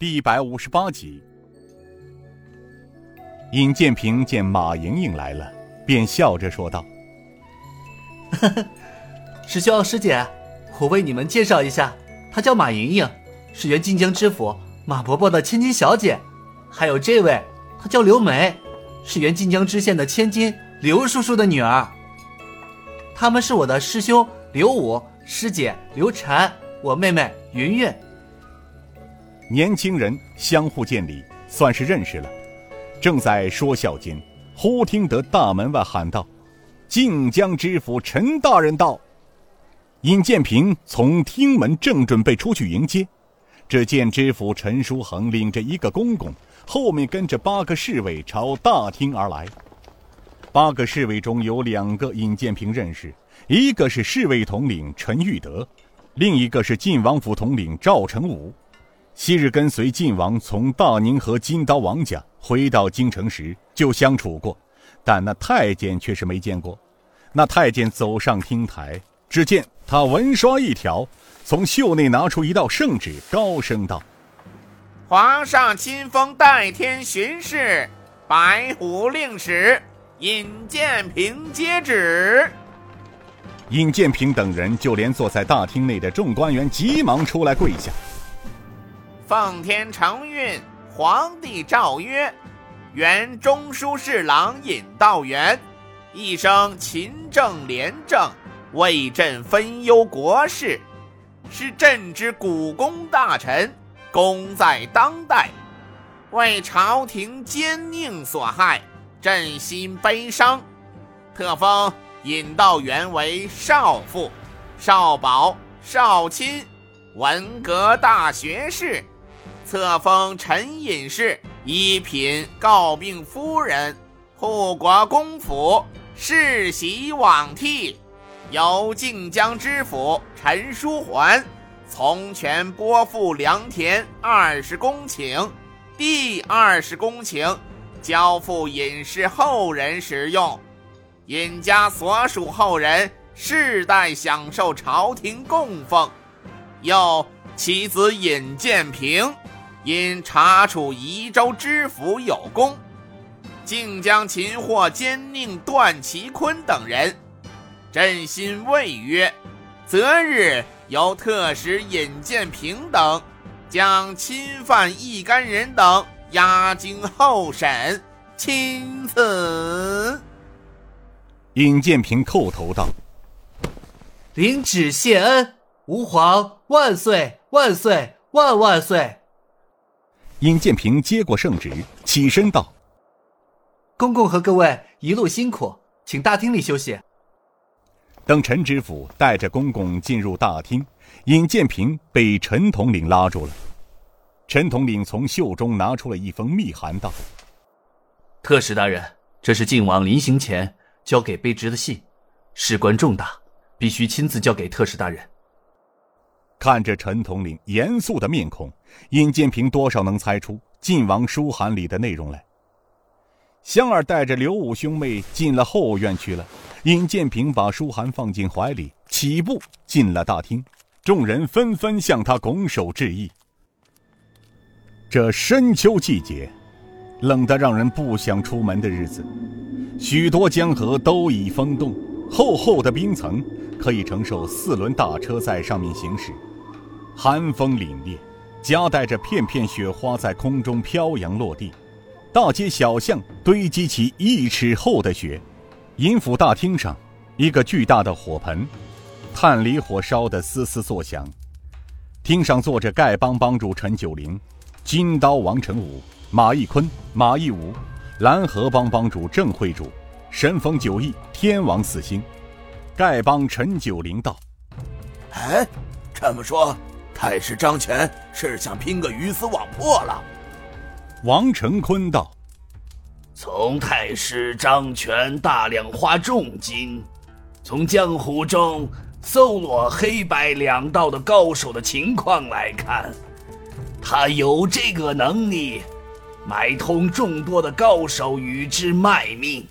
第一百五十八集。尹建平见马莹莹来了，便笑着说道：“师兄师姐，我为你们介绍一下，她叫马莹莹，是原晋江知府马伯伯的千金小姐。还有这位，她叫刘梅，是原晋江知县的千金刘叔叔的女儿。他们是我的师兄刘武，师姐刘婵，我妹妹云云。”年轻人相互见礼，算是认识了。正在说笑间，忽听得大门外喊道：“晋江知府陈大人到！”尹建平从厅门正准备出去迎接，只见知府陈书恒领着一个公公，后面跟着八个侍卫朝大厅而来。八个侍卫中有两个尹建平认识，一个是侍卫统领陈玉德，另一个是晋王府统领赵成武。昔日跟随晋王从大宁和金刀王家回到京城时就相处过，但那太监却是没见过。那太监走上厅台，只见他文刷一条，从袖内拿出一道圣旨，高声道：“皇上亲封代天巡视、白虎令史尹建平接旨。”尹建平等人，就连坐在大厅内的众官员，急忙出来跪下。奉天承运，皇帝诏曰：原中书侍郎尹道元，一生勤政廉政，为朕分忧国事，是朕之股肱大臣，功在当代，为朝廷奸佞所害，朕心悲伤，特封尹道元为少傅、少保、少卿，文阁大学士。册封陈隐士一品诰命夫人，护国公府世袭罔替，由靖江知府陈书桓从权拨付良田二十公顷，地二十公顷交付尹氏后人使用，尹家所属后人世代享受朝廷供奉，又其子尹建平。因查处宜州知府有功，竟将擒获奸佞段其坤等人。朕心未曰，择日由特使尹建平等，将侵犯一干人等押京候审。钦此。尹建平叩头道：“领旨谢恩，吾皇万岁万岁万万岁！”尹建平接过圣旨，起身道：“公公和各位一路辛苦，请大厅里休息。”等陈知府带着公公进入大厅，尹建平被陈统领拉住了。陈统领从袖中拿出了一封密函，道：“特使大人，这是靖王临行前交给卑职的信，事关重大，必须亲自交给特使大人。”看着陈统领严肃的面孔，尹建平多少能猜出晋王书函里的内容来。香儿带着刘武兄妹进了后院去了。尹建平把书函放进怀里，起步进了大厅。众人纷纷向他拱手致意。这深秋季节，冷得让人不想出门的日子，许多江河都已封冻，厚厚的冰层可以承受四轮大车在上面行驶。寒风凛冽，夹带着片片雪花在空中飘扬落地，大街小巷堆积起一尺厚的雪。银府大厅上，一个巨大的火盆，炭离火烧得嘶嘶作响。厅上坐着丐帮帮主陈九龄、金刀王成武、马义坤、马义武，蓝河帮帮主郑会主、神风九翼、天王四星。丐帮陈九龄道：“哎，这么说。”太师张权是想拼个鱼死网破了。王成坤道：“从太师张权大量花重金，从江湖中搜罗黑白两道的高手的情况来看，他有这个能力，买通众多的高手与之卖命。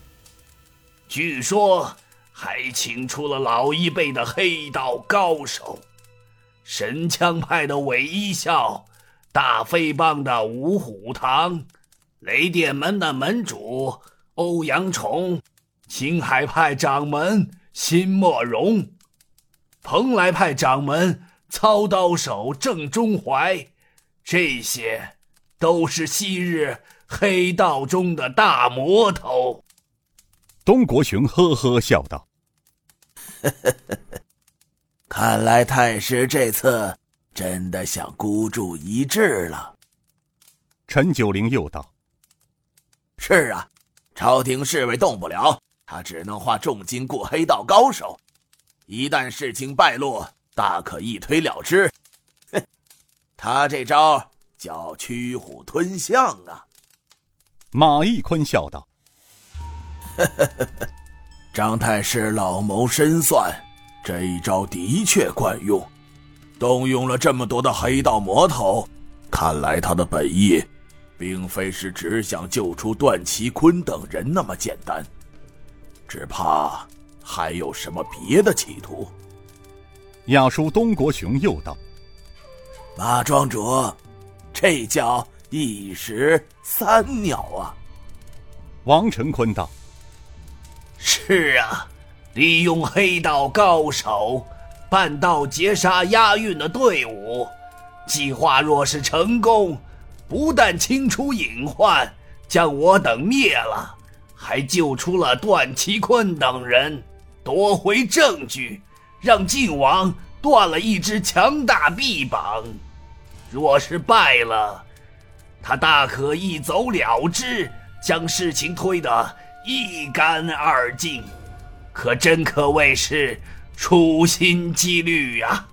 据说还请出了老一辈的黑道高手。”神枪派的韦一笑，大飞帮的五虎堂，雷电门的门主欧阳崇，青海派掌门辛莫荣，蓬莱派掌门操刀手郑中怀，这些都是昔日黑道中的大魔头。东国雄呵呵笑道：“呵呵呵看来太师这次真的想孤注一掷了。”陈九龄又道：“是啊，朝廷侍卫动不了，他只能花重金雇黑道高手。一旦事情败露，大可一推了之。哼，他这招叫驱虎吞象啊。”马义坤笑道。张太师老谋深算，这一招的确管用，动用了这么多的黑道魔头，看来他的本意，并非是只想救出段其坤等人那么简单，只怕还有什么别的企图。亚叔东国雄又道：“马庄主，这叫一石三鸟啊！”王成坤道。是啊，利用黑道高手，半道截杀押运的队伍，计划若是成功，不但清除隐患，将我等灭了，还救出了段其坤等人，夺回证据，让晋王断了一只强大臂膀。若是败了，他大可一走了之，将事情推得。一干二净，可真可谓是处心积虑呀！